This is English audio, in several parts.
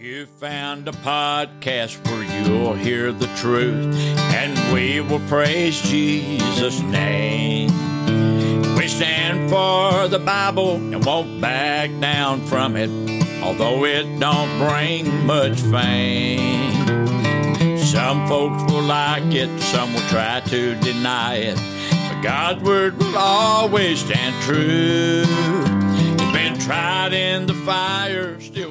You found a podcast where you'll hear the truth, and we will praise Jesus' name. We stand for the Bible and won't back down from it, although it don't bring much fame. Some folks will like it, some will try to deny it, but God's word will always stand true. It's been tried in the fire, still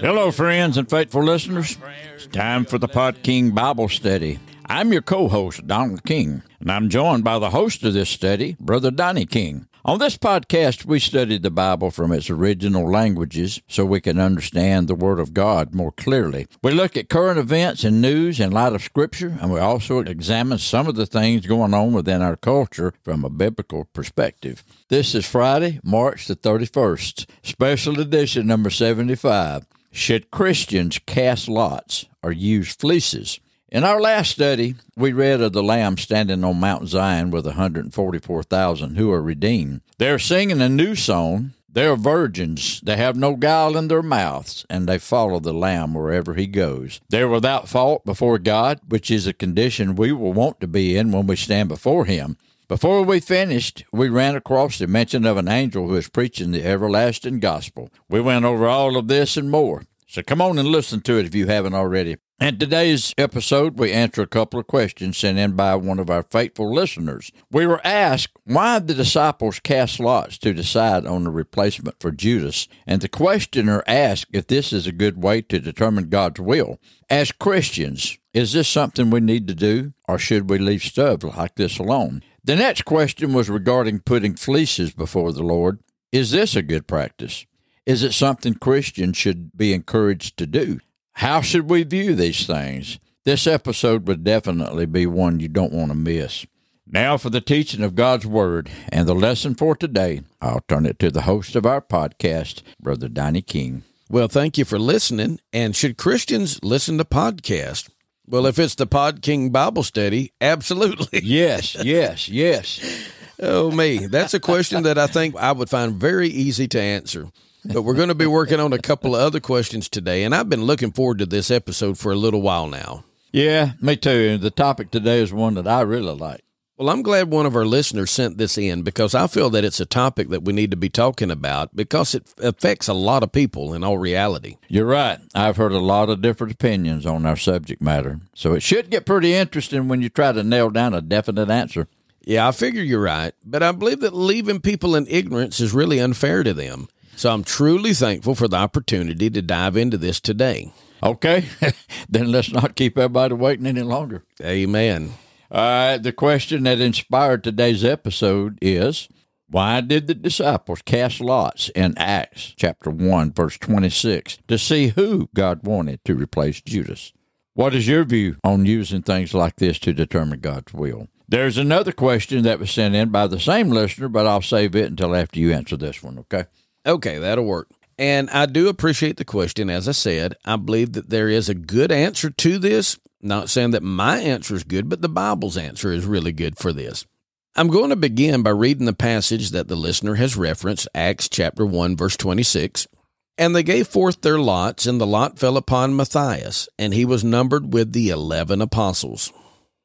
Hello, friends and faithful listeners. It's time for the Pod King Bible Study. I'm your co host, Donald King, and I'm joined by the host of this study, Brother Donnie King. On this podcast, we studied the Bible from its original languages so we can understand the Word of God more clearly. We look at current events and news in light of Scripture, and we also examine some of the things going on within our culture from a biblical perspective. This is Friday, March the 31st, special edition number 75. Should Christians cast lots or use fleeces? In our last study, we read of the Lamb standing on Mount Zion with 144,000 who are redeemed. They're singing a new song. They're virgins. They have no guile in their mouths, and they follow the Lamb wherever he goes. They're without fault before God, which is a condition we will want to be in when we stand before him. Before we finished, we ran across the mention of an angel who is preaching the everlasting gospel. We went over all of this and more. So come on and listen to it if you haven't already. In today's episode, we answer a couple of questions sent in by one of our faithful listeners. We were asked why the disciples cast lots to decide on the replacement for Judas, and the questioner asked if this is a good way to determine God's will. As Christians, is this something we need to do, or should we leave stuff like this alone? The next question was regarding putting fleeces before the Lord. Is this a good practice? Is it something Christians should be encouraged to do? How should we view these things? This episode would definitely be one you don't want to miss. Now for the teaching of God's Word and the lesson for today, I'll turn it to the host of our podcast, Brother Donnie King. Well, thank you for listening. And should Christians listen to podcasts? Well, if it's the Pod King Bible Study, absolutely. Yes, yes, yes. oh, me. That's a question that I think I would find very easy to answer but we're going to be working on a couple of other questions today, and I've been looking forward to this episode for a little while now. Yeah, me too. The topic today is one that I really like. Well, I'm glad one of our listeners sent this in because I feel that it's a topic that we need to be talking about because it affects a lot of people in all reality. You're right. I've heard a lot of different opinions on our subject matter. So it should get pretty interesting when you try to nail down a definite answer. Yeah, I figure you're right. But I believe that leaving people in ignorance is really unfair to them. So I'm truly thankful for the opportunity to dive into this today. Okay, then let's not keep everybody waiting any longer. Amen. Right, the question that inspired today's episode is why did the disciples cast lots in Acts chapter 1, verse 26 to see who God wanted to replace Judas? What is your view on using things like this to determine God's will? There's another question that was sent in by the same listener, but I'll save it until after you answer this one, okay? Okay, that'll work. And I do appreciate the question. As I said, I believe that there is a good answer to this. Not saying that my answer is good, but the Bible's answer is really good for this. I'm going to begin by reading the passage that the listener has referenced, Acts chapter 1, verse 26. And they gave forth their lots, and the lot fell upon Matthias, and he was numbered with the eleven apostles.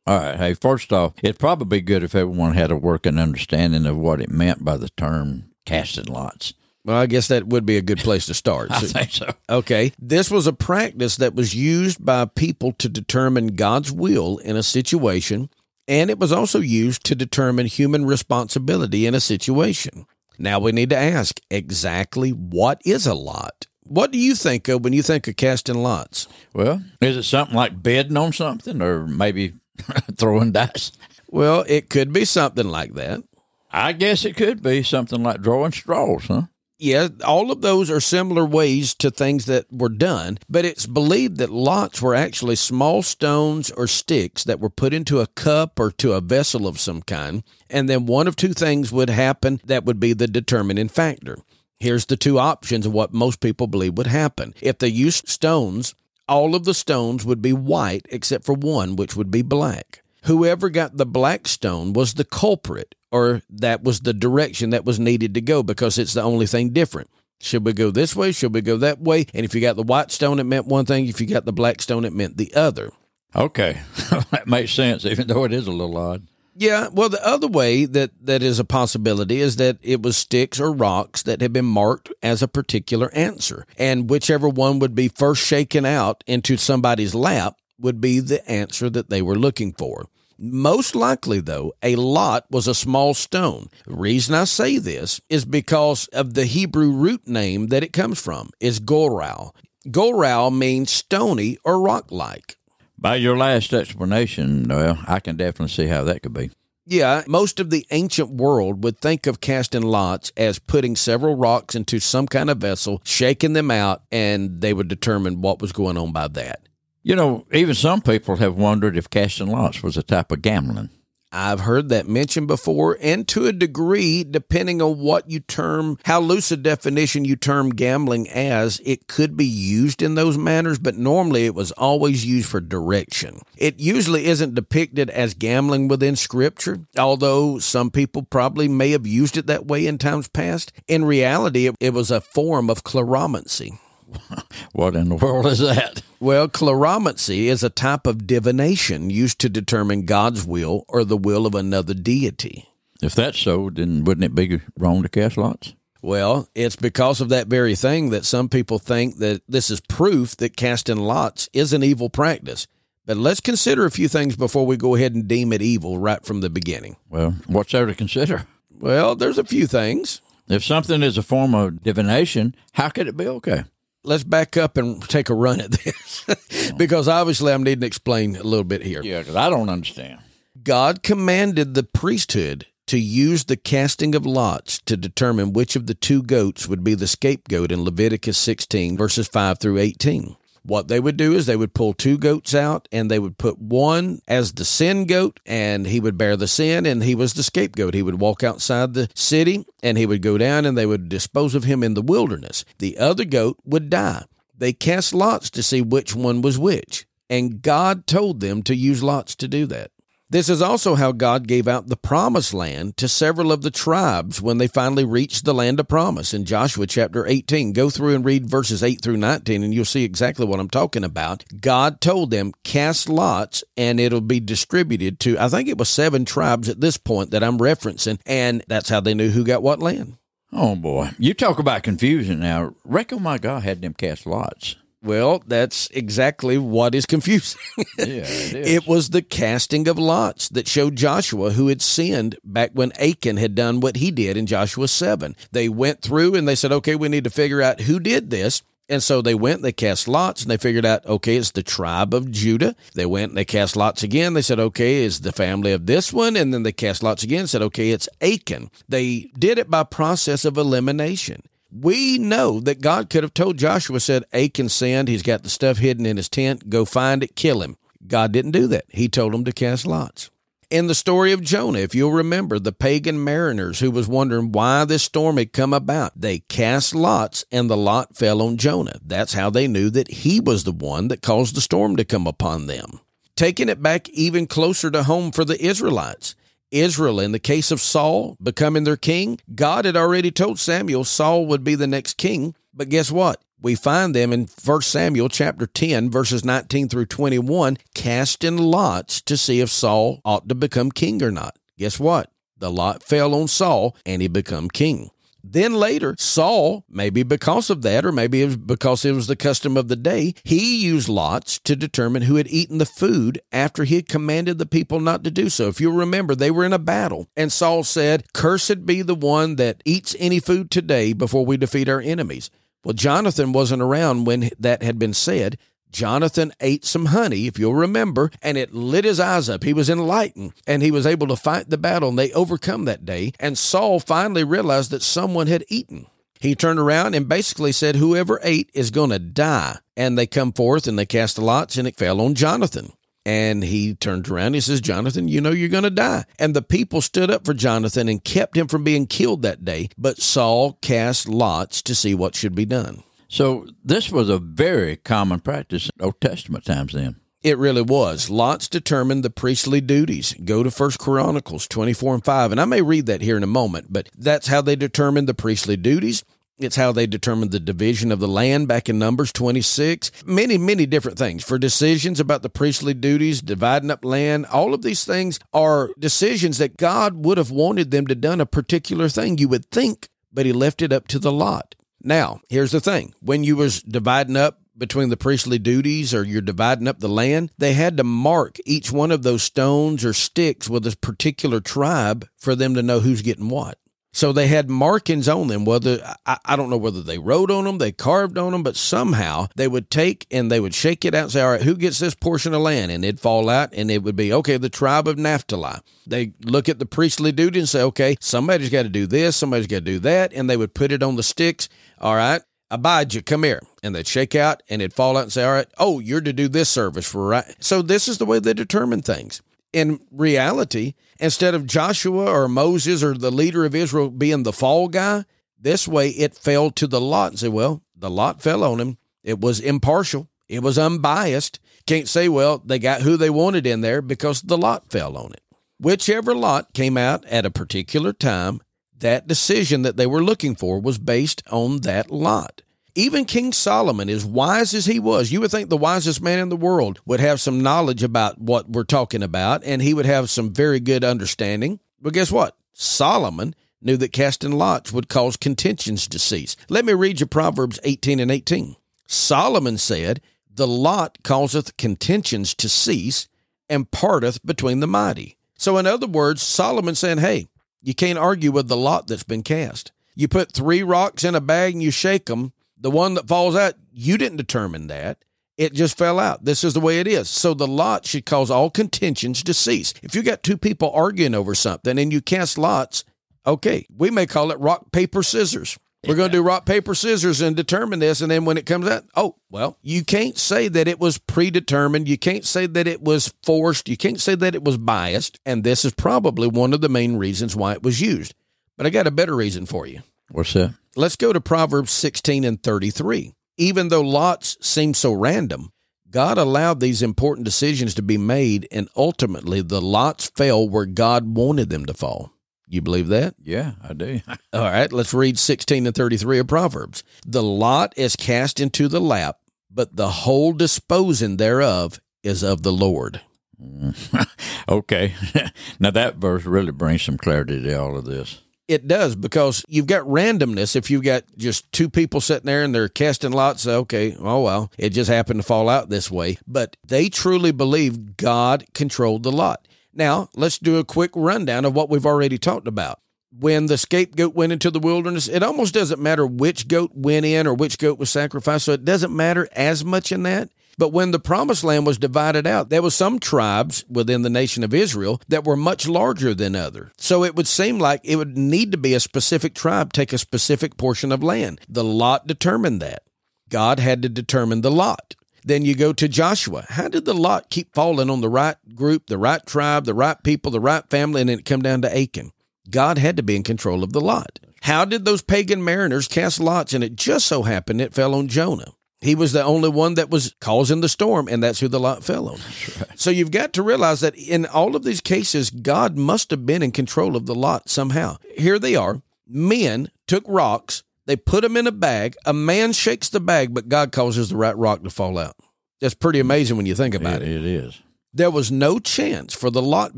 All right. Hey, first off, it'd probably be good if everyone had a working understanding of what it meant by the term casting lots. Well, I guess that would be a good place to start. I think so. Okay. This was a practice that was used by people to determine God's will in a situation, and it was also used to determine human responsibility in a situation. Now we need to ask exactly what is a lot? What do you think of when you think of casting lots? Well, is it something like betting on something or maybe throwing dice? Well, it could be something like that. I guess it could be something like drawing straws, huh? Yeah, all of those are similar ways to things that were done, but it's believed that lots were actually small stones or sticks that were put into a cup or to a vessel of some kind, and then one of two things would happen that would be the determining factor. Here's the two options of what most people believe would happen. If they used stones, all of the stones would be white except for one, which would be black. Whoever got the black stone was the culprit or that was the direction that was needed to go because it's the only thing different. Should we go this way? Should we go that way? And if you got the white stone, it meant one thing. If you got the black stone, it meant the other. Okay, that makes sense, even though it is a little odd. Yeah, well, the other way that that is a possibility is that it was sticks or rocks that had been marked as a particular answer, and whichever one would be first shaken out into somebody's lap would be the answer that they were looking for. Most likely, though, a lot was a small stone. The reason I say this is because of the Hebrew root name that it comes from is goral. goral means stony or rock like. By your last explanation, well, I can definitely see how that could be. Yeah, most of the ancient world would think of casting lots as putting several rocks into some kind of vessel, shaking them out, and they would determine what was going on by that. You know, even some people have wondered if casting lots was a type of gambling. I've heard that mentioned before, and to a degree, depending on what you term, how loose a definition you term gambling as, it could be used in those manners, but normally it was always used for direction. It usually isn't depicted as gambling within Scripture, although some people probably may have used it that way in times past. In reality, it, it was a form of cleromancy. what in the world is that? Well, cleromancy is a type of divination used to determine God's will or the will of another deity. If that's so, then wouldn't it be wrong to cast lots? Well, it's because of that very thing that some people think that this is proof that casting lots is an evil practice. But let's consider a few things before we go ahead and deem it evil right from the beginning. Well, what's there to consider? Well, there's a few things. If something is a form of divination, how could it be okay? Let's back up and take a run at this because obviously I'm needing to explain a little bit here. Yeah, because I don't understand. God commanded the priesthood to use the casting of lots to determine which of the two goats would be the scapegoat in Leviticus 16, verses 5 through 18. What they would do is they would pull two goats out and they would put one as the sin goat and he would bear the sin and he was the scapegoat. He would walk outside the city and he would go down and they would dispose of him in the wilderness. The other goat would die. They cast lots to see which one was which. And God told them to use lots to do that. This is also how God gave out the promised land to several of the tribes when they finally reached the land of promise in Joshua chapter 18. Go through and read verses 8 through 19 and you'll see exactly what I'm talking about. God told them, cast lots and it'll be distributed to, I think it was seven tribes at this point that I'm referencing, and that's how they knew who got what land. Oh boy. You talk about confusion now. Reckon my God had them cast lots. Well, that's exactly what is confusing. yeah, it, it was the casting of lots that showed Joshua who had sinned back when Achan had done what he did in Joshua 7. They went through and they said, okay, we need to figure out who did this. And so they went, they cast lots, and they figured out, okay, it's the tribe of Judah. They went and they cast lots again. They said, okay, it's the family of this one. And then they cast lots again, said, okay, it's Achan. They did it by process of elimination. We know that God could have told Joshua, said, Achan sinned. He's got the stuff hidden in his tent. Go find it, kill him. God didn't do that. He told him to cast lots. In the story of Jonah, if you'll remember, the pagan mariners who was wondering why this storm had come about, they cast lots and the lot fell on Jonah. That's how they knew that he was the one that caused the storm to come upon them. Taking it back even closer to home for the Israelites, Israel, in the case of Saul becoming their king, God had already told Samuel Saul would be the next king. But guess what? We find them in 1 Samuel chapter 10, verses 19 through 21, casting lots to see if Saul ought to become king or not. Guess what? The lot fell on Saul and he become king. Then later, Saul, maybe because of that, or maybe it was because it was the custom of the day, he used lots to determine who had eaten the food after he had commanded the people not to do so. If you'll remember, they were in a battle, and Saul said, Cursed be the one that eats any food today before we defeat our enemies. Well, Jonathan wasn't around when that had been said, Jonathan ate some honey, if you'll remember, and it lit his eyes up. He was enlightened and he was able to fight the battle, and they overcome that day. And Saul finally realized that someone had eaten. He turned around and basically said, Whoever ate is going to die. And they come forth and they cast the lots, and it fell on Jonathan. And he turned around and he says, Jonathan, you know you're going to die. And the people stood up for Jonathan and kept him from being killed that day. But Saul cast lots to see what should be done. So this was a very common practice in Old Testament times then. It really was. Lots determined the priestly duties. Go to First Chronicles 24 and 5. And I may read that here in a moment, but that's how they determined the priestly duties. It's how they determined the division of the land back in Numbers 26. Many, many different things for decisions about the priestly duties, dividing up land. All of these things are decisions that God would have wanted them to done a particular thing, you would think, but he left it up to the lot. Now, here's the thing. When you was dividing up between the priestly duties or you're dividing up the land, they had to mark each one of those stones or sticks with a particular tribe for them to know who's getting what. So they had markings on them. Whether I, I, don't know whether they wrote on them, they carved on them, but somehow they would take and they would shake it out and say, "All right, who gets this portion of land?" And it'd fall out, and it would be okay. The tribe of Naphtali. They look at the priestly duty and say, "Okay, somebody's got to do this, somebody's got to do that," and they would put it on the sticks. All right, Abijah, come here. And they'd shake out and it'd fall out and say, All right, oh, you're to do this service for right. So this is the way they determine things. In reality, instead of Joshua or Moses or the leader of Israel being the fall guy, this way it fell to the lot say, Well, the lot fell on him. It was impartial. It was unbiased. Can't say, well, they got who they wanted in there because the lot fell on it. Whichever lot came out at a particular time that decision that they were looking for was based on that lot. Even King Solomon, as wise as he was, you would think the wisest man in the world would have some knowledge about what we're talking about, and he would have some very good understanding. But guess what? Solomon knew that casting lots would cause contentions to cease. Let me read you Proverbs 18 and 18. Solomon said, The lot causeth contentions to cease and parteth between the mighty. So, in other words, Solomon saying, Hey, you can't argue with the lot that's been cast. You put three rocks in a bag and you shake them. The one that falls out, you didn't determine that. It just fell out. This is the way it is. So the lot should cause all contentions to cease. If you got two people arguing over something and you cast lots, okay, we may call it rock, paper, scissors. We're going to do rock, paper, scissors and determine this. And then when it comes out, oh, well, you can't say that it was predetermined. You can't say that it was forced. You can't say that it was biased. And this is probably one of the main reasons why it was used. But I got a better reason for you. What's that? Let's go to Proverbs 16 and 33. Even though lots seem so random, God allowed these important decisions to be made, and ultimately the lots fell where God wanted them to fall. You believe that? Yeah, I do. All right, let's read 16 and 33 of Proverbs. The lot is cast into the lap, but the whole disposing thereof is of the Lord. okay. now that verse really brings some clarity to all of this. It does because you've got randomness. If you've got just two people sitting there and they're casting lots, okay, oh well, it just happened to fall out this way. But they truly believe God controlled the lot. Now, let's do a quick rundown of what we've already talked about. When the scapegoat went into the wilderness, it almost doesn't matter which goat went in or which goat was sacrificed. So it doesn't matter as much in that. But when the promised land was divided out, there was some tribes within the nation of Israel that were much larger than other. So it would seem like it would need to be a specific tribe take a specific portion of land. The lot determined that. God had to determine the lot. Then you go to Joshua. How did the lot keep falling on the right group, the right tribe, the right people, the right family, and then it come down to Achan? God had to be in control of the lot. How did those pagan mariners cast lots and it just so happened it fell on Jonah? He was the only one that was causing the storm, and that's who the lot fell on. Right. So you've got to realize that in all of these cases, God must have been in control of the lot somehow. Here they are. Men took rocks they put them in a bag. A man shakes the bag, but God causes the right rock to fall out. That's pretty amazing when you think about it. It, it is. There was no chance for the lot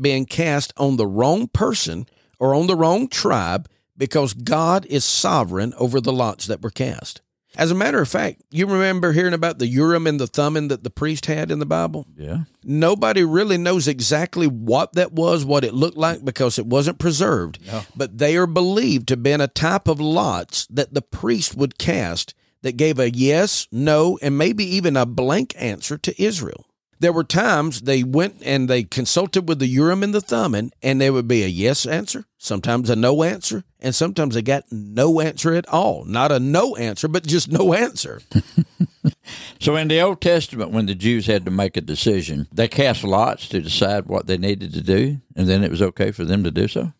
being cast on the wrong person or on the wrong tribe because God is sovereign over the lots that were cast. As a matter of fact, you remember hearing about the Urim and the Thummim that the priest had in the Bible? Yeah. Nobody really knows exactly what that was, what it looked like, because it wasn't preserved. No. But they are believed to have been a type of lots that the priest would cast that gave a yes, no, and maybe even a blank answer to Israel. There were times they went and they consulted with the Urim and the Thummim, and there would be a yes answer, sometimes a no answer, and sometimes they got no answer at all. Not a no answer, but just no answer. so in the Old Testament, when the Jews had to make a decision, they cast lots to decide what they needed to do, and then it was okay for them to do so?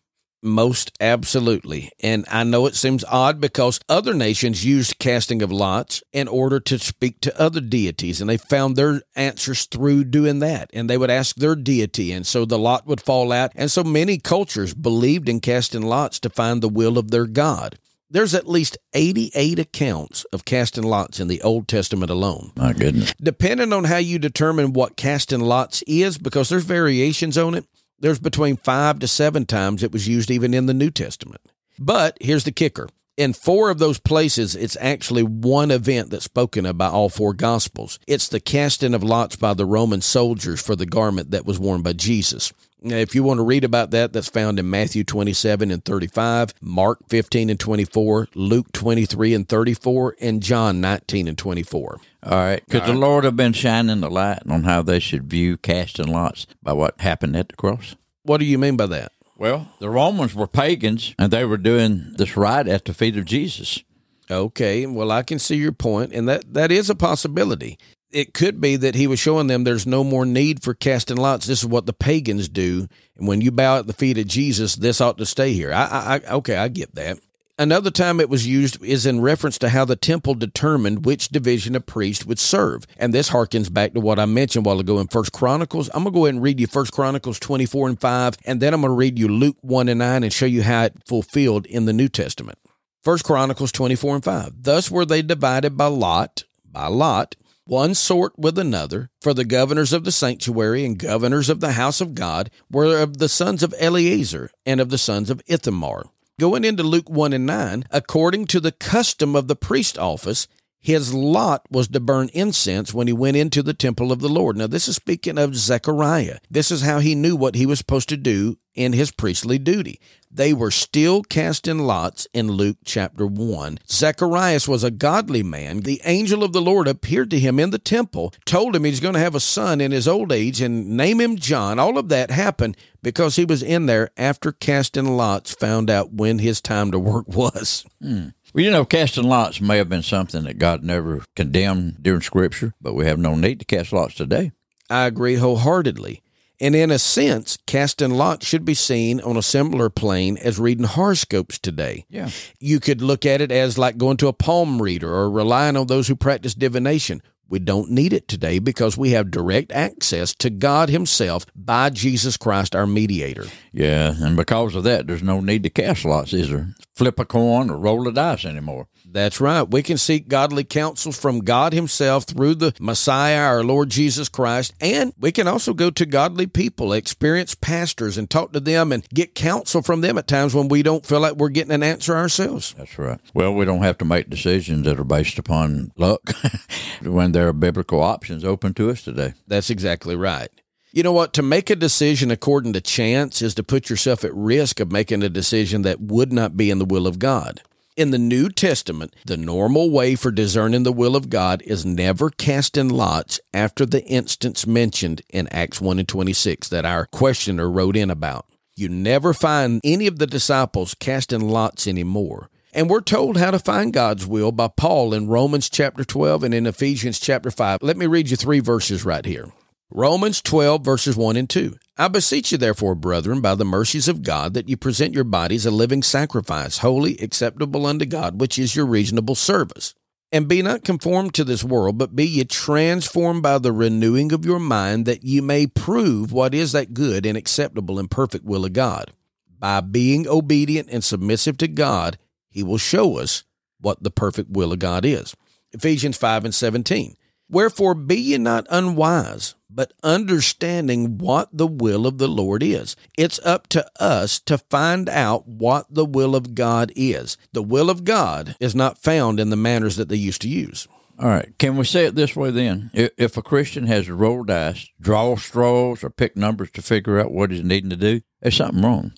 Most absolutely. And I know it seems odd because other nations used casting of lots in order to speak to other deities, and they found their answers through doing that. And they would ask their deity, and so the lot would fall out. And so many cultures believed in casting lots to find the will of their God. There's at least 88 accounts of casting lots in the Old Testament alone. My goodness. Depending on how you determine what casting lots is, because there's variations on it, there's between five to seven times it was used even in the New Testament. But here's the kicker in four of those places, it's actually one event that's spoken of by all four Gospels. It's the casting of lots by the Roman soldiers for the garment that was worn by Jesus. Now, if you want to read about that, that's found in Matthew 27 and 35, Mark 15 and 24, Luke 23 and 34, and John 19 and 24. All right. Could all the right. Lord have been shining the light on how they should view casting lots by what happened at the cross? What do you mean by that? Well, the Romans were pagans and they were doing this rite at the feet of Jesus. Okay, well, I can see your point, and that, that is a possibility. It could be that he was showing them there's no more need for casting lots. This is what the pagans do, and when you bow at the feet of Jesus, this ought to stay here. I, I, okay, I get that. Another time it was used is in reference to how the temple determined which division a priest would serve. And this harkens back to what I mentioned a while ago in First Chronicles. I'm going to go ahead and read you First Chronicles 24 and 5, and then I'm going to read you Luke 1 and 9 and show you how it fulfilled in the New Testament. First Chronicles 24 and 5. Thus were they divided by lot, by lot, one sort with another, for the governors of the sanctuary and governors of the house of God were of the sons of Eleazar and of the sons of Ithamar. Going into Luke 1 and 9, according to the custom of the priest office, his lot was to burn incense when he went into the temple of the Lord. Now, this is speaking of Zechariah. This is how he knew what he was supposed to do in his priestly duty. They were still casting lots in Luke chapter 1. Zacharias was a godly man. The angel of the Lord appeared to him in the temple, told him he's going to have a son in his old age, and name him John. All of that happened because he was in there after casting lots, found out when his time to work was. Hmm. Well, you know, casting lots may have been something that God never condemned during Scripture, but we have no need to cast lots today. I agree wholeheartedly. And in a sense, casting lots should be seen on a similar plane as reading horoscopes today. Yeah. You could look at it as like going to a palm reader or relying on those who practice divination. We don't need it today because we have direct access to God Himself by Jesus Christ, our mediator. Yeah, and because of that, there's no need to cast lots, is there? Flip a coin or roll a dice anymore. That's right. We can seek godly counsels from God Himself through the Messiah, our Lord Jesus Christ. And we can also go to godly people, experienced pastors, and talk to them and get counsel from them at times when we don't feel like we're getting an answer ourselves. That's right. Well, we don't have to make decisions that are based upon luck when there are biblical options open to us today. That's exactly right. You know what? To make a decision according to chance is to put yourself at risk of making a decision that would not be in the will of God. In the New Testament, the normal way for discerning the will of God is never casting lots after the instance mentioned in Acts 1 and 26 that our questioner wrote in about. You never find any of the disciples casting lots anymore. And we're told how to find God's will by Paul in Romans chapter 12 and in Ephesians chapter 5. Let me read you three verses right here. Romans 12, verses 1 and 2. I beseech you, therefore, brethren, by the mercies of God, that you present your bodies a living sacrifice, holy, acceptable unto God, which is your reasonable service. And be not conformed to this world, but be ye transformed by the renewing of your mind, that ye may prove what is that good and acceptable and perfect will of God. By being obedient and submissive to God, he will show us what the perfect will of God is. Ephesians 5 and 17. Wherefore be ye not unwise, but understanding what the will of the Lord is. It's up to us to find out what the will of God is. The will of God is not found in the manners that they used to use. All right. Can we say it this way then? If a Christian has to roll dice, draw straws, or pick numbers to figure out what he's needing to do, there's something wrong.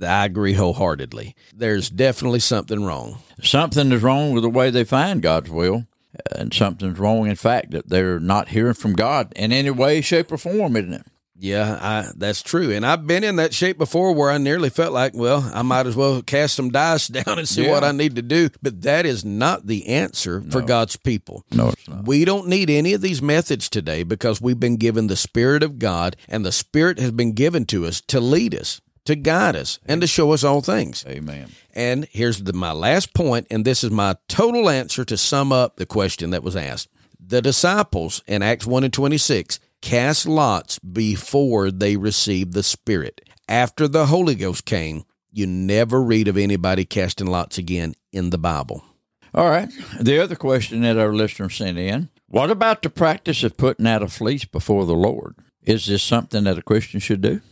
I agree wholeheartedly. There's definitely something wrong. Something is wrong with the way they find God's will and something's wrong. In fact, that they're not hearing from God in any way, shape, or form, isn't it? Yeah, I, that's true. And I've been in that shape before where I nearly felt like, well, I might as well cast some dice down and see yeah. what I need to do. But that is not the answer no. for God's people. No, it's not. We don't need any of these methods today because we've been given the Spirit of God, and the Spirit has been given to us to lead us to guide us and to show us all things. Amen. And here's the, my last point, and this is my total answer to sum up the question that was asked. The disciples in Acts 1 and 26 cast lots before they received the Spirit. After the Holy Ghost came, you never read of anybody casting lots again in the Bible. All right. The other question that our listener sent in what about the practice of putting out a fleece before the Lord? Is this something that a Christian should do?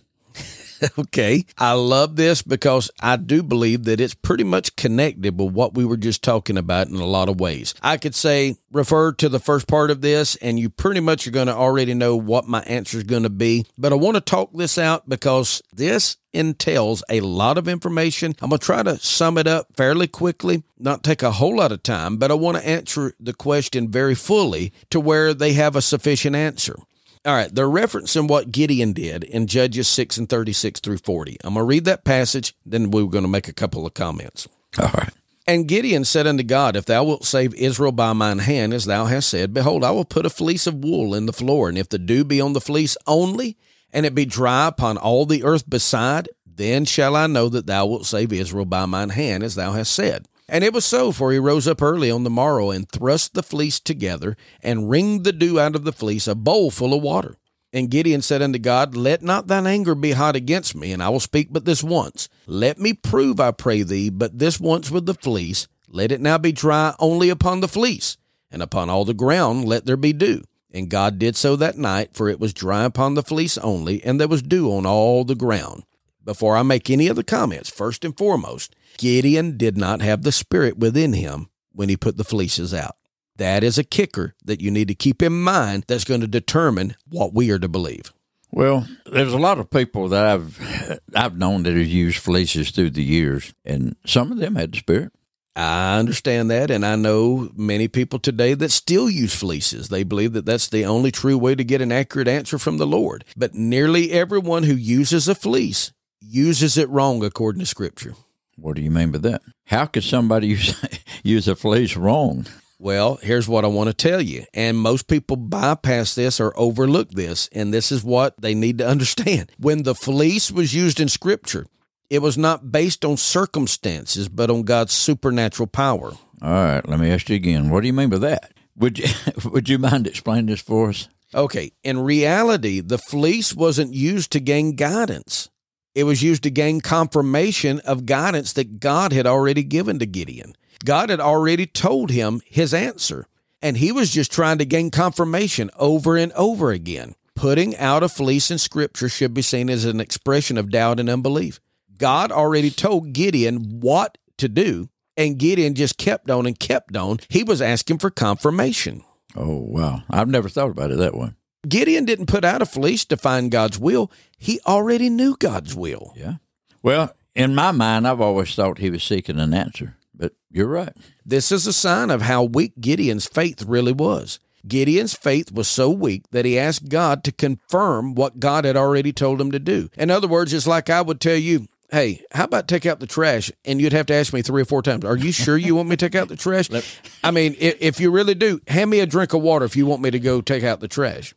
okay. I love this because I do believe that it's pretty much connected with what we were just talking about in a lot of ways. I could say, refer to the first part of this, and you pretty much are going to already know what my answer is going to be. But I want to talk this out because this entails a lot of information. I'm going to try to sum it up fairly quickly, not take a whole lot of time, but I want to answer the question very fully to where they have a sufficient answer. All right, they're referencing what Gideon did in Judges 6 and 36 through 40. I'm going to read that passage, then we're going to make a couple of comments. All right. And Gideon said unto God, If thou wilt save Israel by mine hand, as thou hast said, behold, I will put a fleece of wool in the floor, and if the dew be on the fleece only, and it be dry upon all the earth beside, then shall I know that thou wilt save Israel by mine hand, as thou hast said. And it was so, for he rose up early on the morrow and thrust the fleece together and wringed the dew out of the fleece, a bowl full of water. And Gideon said unto God, Let not thine anger be hot against me, and I will speak but this once. Let me prove, I pray thee, but this once with the fleece. Let it now be dry only upon the fleece, and upon all the ground let there be dew. And God did so that night, for it was dry upon the fleece only, and there was dew on all the ground. Before I make any other comments, first and foremost, Gideon did not have the spirit within him when he put the fleeces out. That is a kicker that you need to keep in mind that's going to determine what we are to believe. Well, there's a lot of people that I've I've known that have used fleeces through the years, and some of them had the spirit. I understand that, and I know many people today that still use fleeces. They believe that that's the only true way to get an accurate answer from the Lord. But nearly everyone who uses a fleece uses it wrong according to Scripture. What do you mean by that? How could somebody use, use a fleece wrong? Well, here's what I want to tell you. And most people bypass this or overlook this. And this is what they need to understand. When the fleece was used in Scripture, it was not based on circumstances, but on God's supernatural power. All right, let me ask you again. What do you mean by that? Would you, would you mind explaining this for us? Okay, in reality, the fleece wasn't used to gain guidance. It was used to gain confirmation of guidance that God had already given to Gideon. God had already told him his answer, and he was just trying to gain confirmation over and over again. Putting out a fleece in Scripture should be seen as an expression of doubt and unbelief. God already told Gideon what to do, and Gideon just kept on and kept on. He was asking for confirmation. Oh, wow. I've never thought about it that way. Gideon didn't put out a fleece to find God's will. He already knew God's will. Yeah. Well, in my mind, I've always thought he was seeking an answer, but you're right. This is a sign of how weak Gideon's faith really was. Gideon's faith was so weak that he asked God to confirm what God had already told him to do. In other words, it's like I would tell you, hey, how about take out the trash? And you'd have to ask me three or four times, are you sure you want me to take out the trash? I mean, if, you really do, hand me a drink of water if you want me to go take out the trash.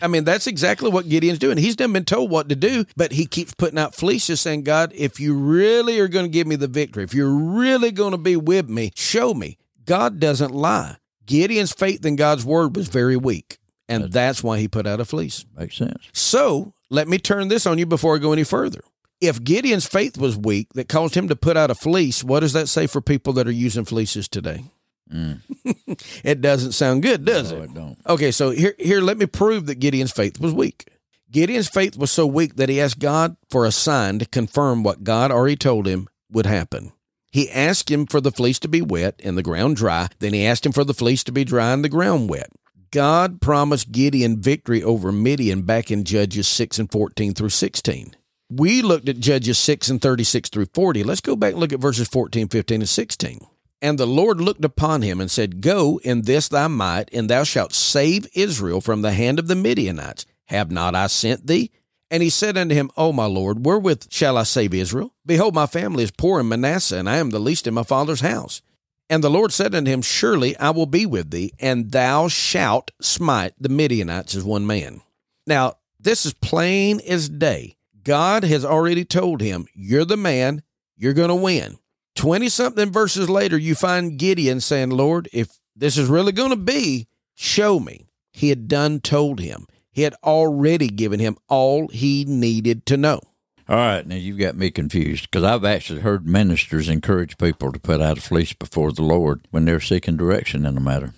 I mean, that's exactly what Gideon's doing. He's never been told what to do, but he keeps putting out fleeces saying, God, if you really are going to give me the victory, if you're really going to be with me, show me. God doesn't lie. Gideon's faith in God's word was very weak, and that's, that's why he put out a fleece. Makes sense. So let me turn this on you before I go any further. If Gideon's faith was weak that caused him to put out a fleece, what does that say for people that are using fleeces today? Mm. it doesn't sound good, does no, it? it don't. Okay, so here, here, let me prove that Gideon's faith was weak. Gideon's faith was so weak that he asked God for a sign to confirm what God already told him would happen. He asked him for the fleece to be wet and the ground dry. Then he asked him for the fleece to be dry and the ground wet. God promised Gideon victory over Midian back in Judges 6 and 14 through 16. We looked at Judges 6 and 36 through 40. Let's go back and look at verses 14, 15, and 16. And the Lord looked upon him and said, Go in this thy might, and thou shalt save Israel from the hand of the Midianites. Have not I sent thee? And he said unto him, O my Lord, wherewith shall I save Israel? Behold, my family is poor in Manasseh, and I am the least in my father's house. And the Lord said unto him, Surely I will be with thee, and thou shalt smite the Midianites as one man. Now, this is plain as day. God has already told him, You're the man, you're going to win. 20 something verses later, you find Gideon saying, Lord, if this is really going to be, show me. He had done told him. He had already given him all he needed to know. All right, now you've got me confused because I've actually heard ministers encourage people to put out a fleece before the Lord when they're seeking direction in a matter.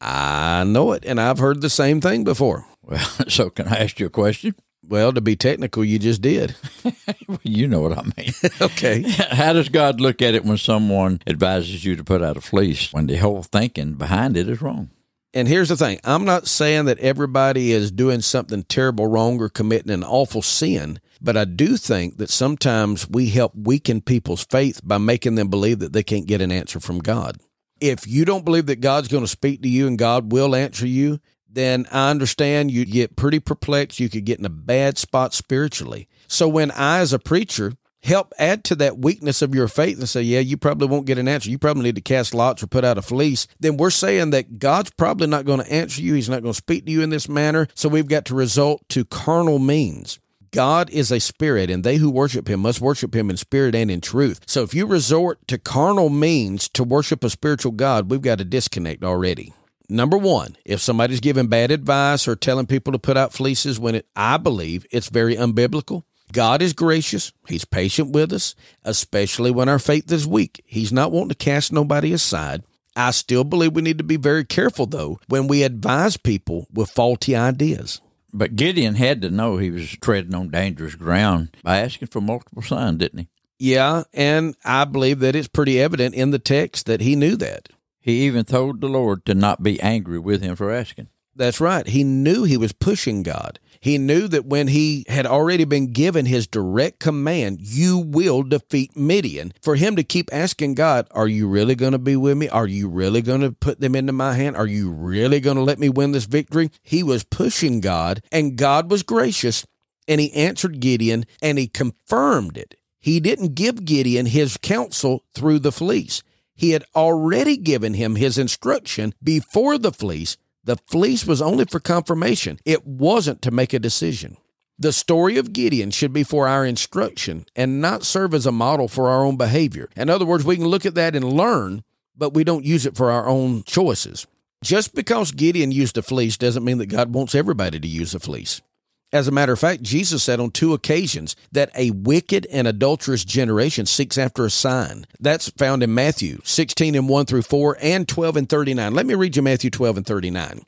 I know it, and I've heard the same thing before. Well, so can I ask you a question? Well, to be technical, you just did. you know what I mean. okay. How does God look at it when someone advises you to put out a fleece when the whole thinking behind it is wrong? And here's the thing I'm not saying that everybody is doing something terrible wrong or committing an awful sin, but I do think that sometimes we help weaken people's faith by making them believe that they can't get an answer from God. If you don't believe that God's going to speak to you and God will answer you, then I understand you get pretty perplexed. You could get in a bad spot spiritually. So when I, as a preacher, help add to that weakness of your faith and say, yeah, you probably won't get an answer. You probably need to cast lots or put out a fleece. Then we're saying that God's probably not going to answer you. He's not going to speak to you in this manner. So we've got to resort to carnal means. God is a spirit, and they who worship him must worship him in spirit and in truth. So if you resort to carnal means to worship a spiritual God, we've got a disconnect already. Number one, if somebody's giving bad advice or telling people to put out fleeces when it, I believe it's very unbiblical. God is gracious. He's patient with us, especially when our faith is weak. He's not wanting to cast nobody aside. I still believe we need to be very careful, though, when we advise people with faulty ideas. But Gideon had to know he was treading on dangerous ground by asking for multiple signs, didn't he? Yeah, and I believe that it's pretty evident in the text that he knew that. He even told the Lord to not be angry with him for asking. That's right. He knew he was pushing God. He knew that when he had already been given his direct command, you will defeat Midian, for him to keep asking God, Are you really going to be with me? Are you really going to put them into my hand? Are you really going to let me win this victory? He was pushing God, and God was gracious, and he answered Gideon, and he confirmed it. He didn't give Gideon his counsel through the fleece. He had already given him his instruction before the fleece the fleece was only for confirmation, it wasn't to make a decision. The story of Gideon should be for our instruction and not serve as a model for our own behavior. In other words, we can look at that and learn, but we don't use it for our own choices. Just because Gideon used a fleece doesn't mean that God wants everybody to use a fleece. As a matter of fact, Jesus said on two occasions that a wicked and adulterous generation seeks after a sign. That's found in Matthew 16 and 1 through 4 and 12 and 39. Let me read you Matthew 12 and 39.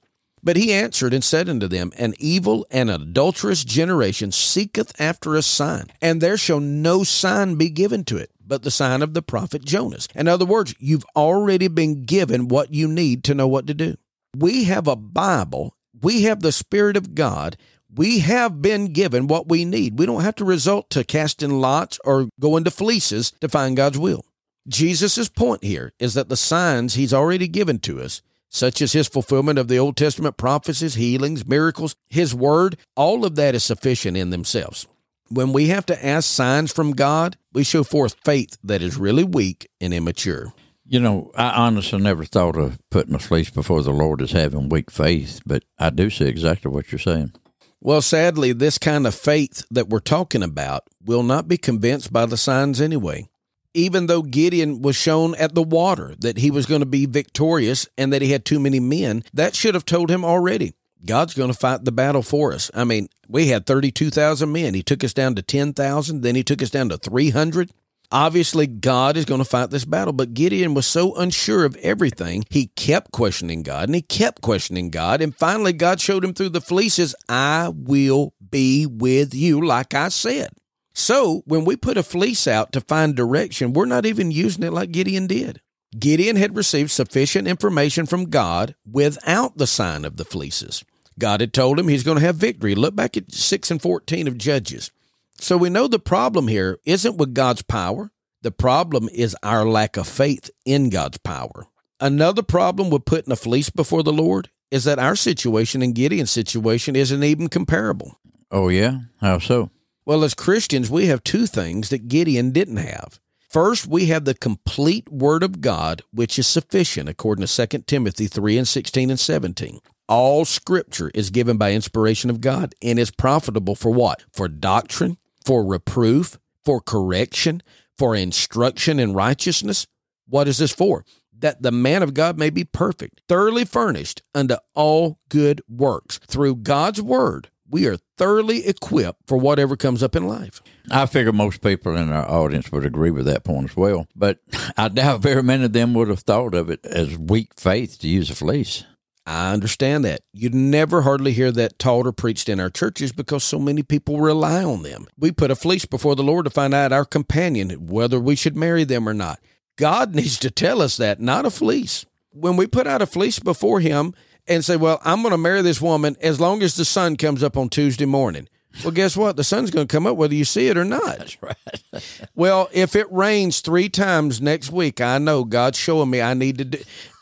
But he answered and said unto them, An evil and adulterous generation seeketh after a sign, and there shall no sign be given to it, but the sign of the prophet Jonas. In other words, you've already been given what you need to know what to do. We have a Bible, we have the Spirit of God, we have been given what we need. We don't have to resort to casting lots or going to fleeces to find God's will. Jesus' point here is that the signs he's already given to us, such as his fulfillment of the Old Testament prophecies, healings, miracles, his word, all of that is sufficient in themselves. When we have to ask signs from God, we show forth faith that is really weak and immature. You know, I honestly never thought of putting a fleece before the Lord as having weak faith, but I do see exactly what you're saying. Well, sadly, this kind of faith that we're talking about will not be convinced by the signs anyway. Even though Gideon was shown at the water that he was going to be victorious and that he had too many men, that should have told him already. God's going to fight the battle for us. I mean, we had 32,000 men. He took us down to 10,000, then he took us down to 300. Obviously, God is going to fight this battle, but Gideon was so unsure of everything, he kept questioning God and he kept questioning God. And finally, God showed him through the fleeces, I will be with you, like I said. So, when we put a fleece out to find direction, we're not even using it like Gideon did. Gideon had received sufficient information from God without the sign of the fleeces. God had told him he's going to have victory. Look back at 6 and 14 of Judges. So we know the problem here isn't with God's power. The problem is our lack of faith in God's power. Another problem with putting a fleece before the Lord is that our situation and Gideon's situation isn't even comparable. Oh, yeah? How so? Well, as Christians, we have two things that Gideon didn't have. First, we have the complete Word of God, which is sufficient, according to 2 Timothy 3 and 16 and 17. All Scripture is given by inspiration of God and is profitable for what? For doctrine, for reproof, for correction, for instruction in righteousness. What is this for? That the man of God may be perfect, thoroughly furnished unto all good works. Through God's word, we are thoroughly equipped for whatever comes up in life. I figure most people in our audience would agree with that point as well. But I doubt very many of them would have thought of it as weak faith to use a fleece. I understand that. You'd never hardly hear that taught or preached in our churches because so many people rely on them. We put a fleece before the Lord to find out our companion, whether we should marry them or not. God needs to tell us that, not a fleece. When we put out a fleece before Him and say, Well, I'm going to marry this woman as long as the sun comes up on Tuesday morning. Well, guess what? The sun's going to come up whether you see it or not. That's right. well, if it rains three times next week, I know God's showing me I need to do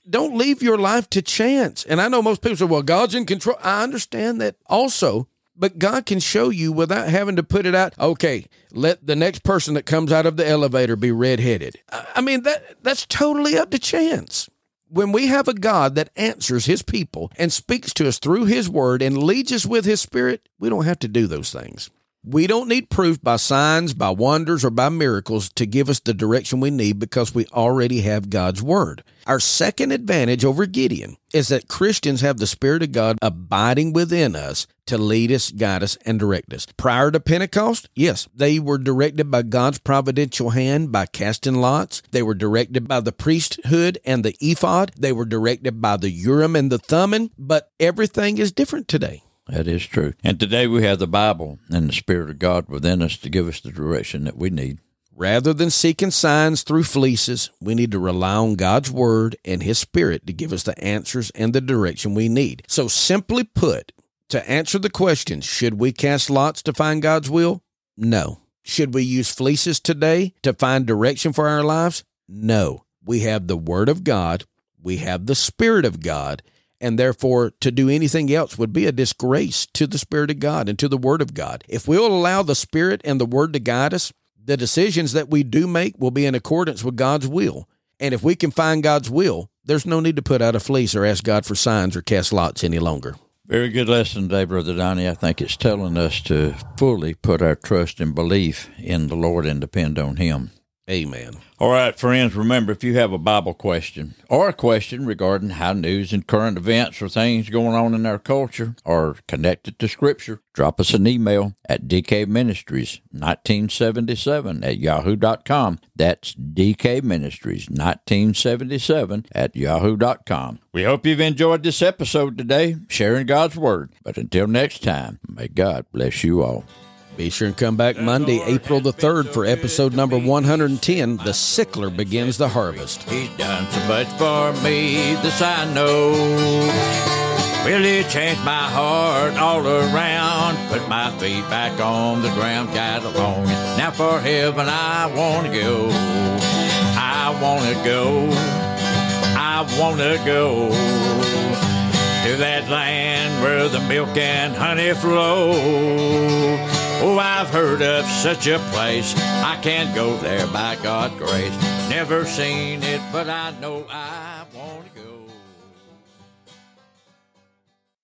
don't leave your life to chance. And I know most people say, well, God's in control. I understand that also, but God can show you without having to put it out. Okay, let the next person that comes out of the elevator be redheaded. I mean, that that's totally up to chance. When we have a God that answers his people and speaks to us through his word and leads us with his spirit, we don't have to do those things. We don't need proof by signs, by wonders, or by miracles to give us the direction we need because we already have God's Word. Our second advantage over Gideon is that Christians have the Spirit of God abiding within us to lead us, guide us, and direct us. Prior to Pentecost, yes, they were directed by God's providential hand by casting lots. They were directed by the priesthood and the ephod. They were directed by the Urim and the Thummim, but everything is different today. That is true. And today we have the Bible and the Spirit of God within us to give us the direction that we need. Rather than seeking signs through fleeces, we need to rely on God's Word and His Spirit to give us the answers and the direction we need. So, simply put, to answer the question, should we cast lots to find God's will? No. Should we use fleeces today to find direction for our lives? No. We have the Word of God, we have the Spirit of God, and therefore to do anything else would be a disgrace to the Spirit of God and to the Word of God. If we'll allow the Spirit and the Word to guide us, the decisions that we do make will be in accordance with God's will. And if we can find God's will, there's no need to put out a fleece or ask God for signs or cast lots any longer. Very good lesson today, Brother Donnie. I think it's telling us to fully put our trust and belief in the Lord and depend on Him. Amen. All right, friends, remember if you have a Bible question or a question regarding how news and current events or things going on in our culture are connected to Scripture, drop us an email at dkministries1977 at yahoo.com. That's dkministries1977 at yahoo.com. We hope you've enjoyed this episode today, sharing God's Word. But until next time, may God bless you all. Be sure and come back Monday, April the 3rd for episode number 110 The Sickler Begins the Harvest. He's done so much for me, this I know. Really changed my heart all around. Put my feet back on the ground, got along. Now for heaven I want to go. I want to go. I want to go to that land where the milk and honey flow. Oh, I've heard of such a place. I can't go there by God's grace. Never seen it, but I know I want to.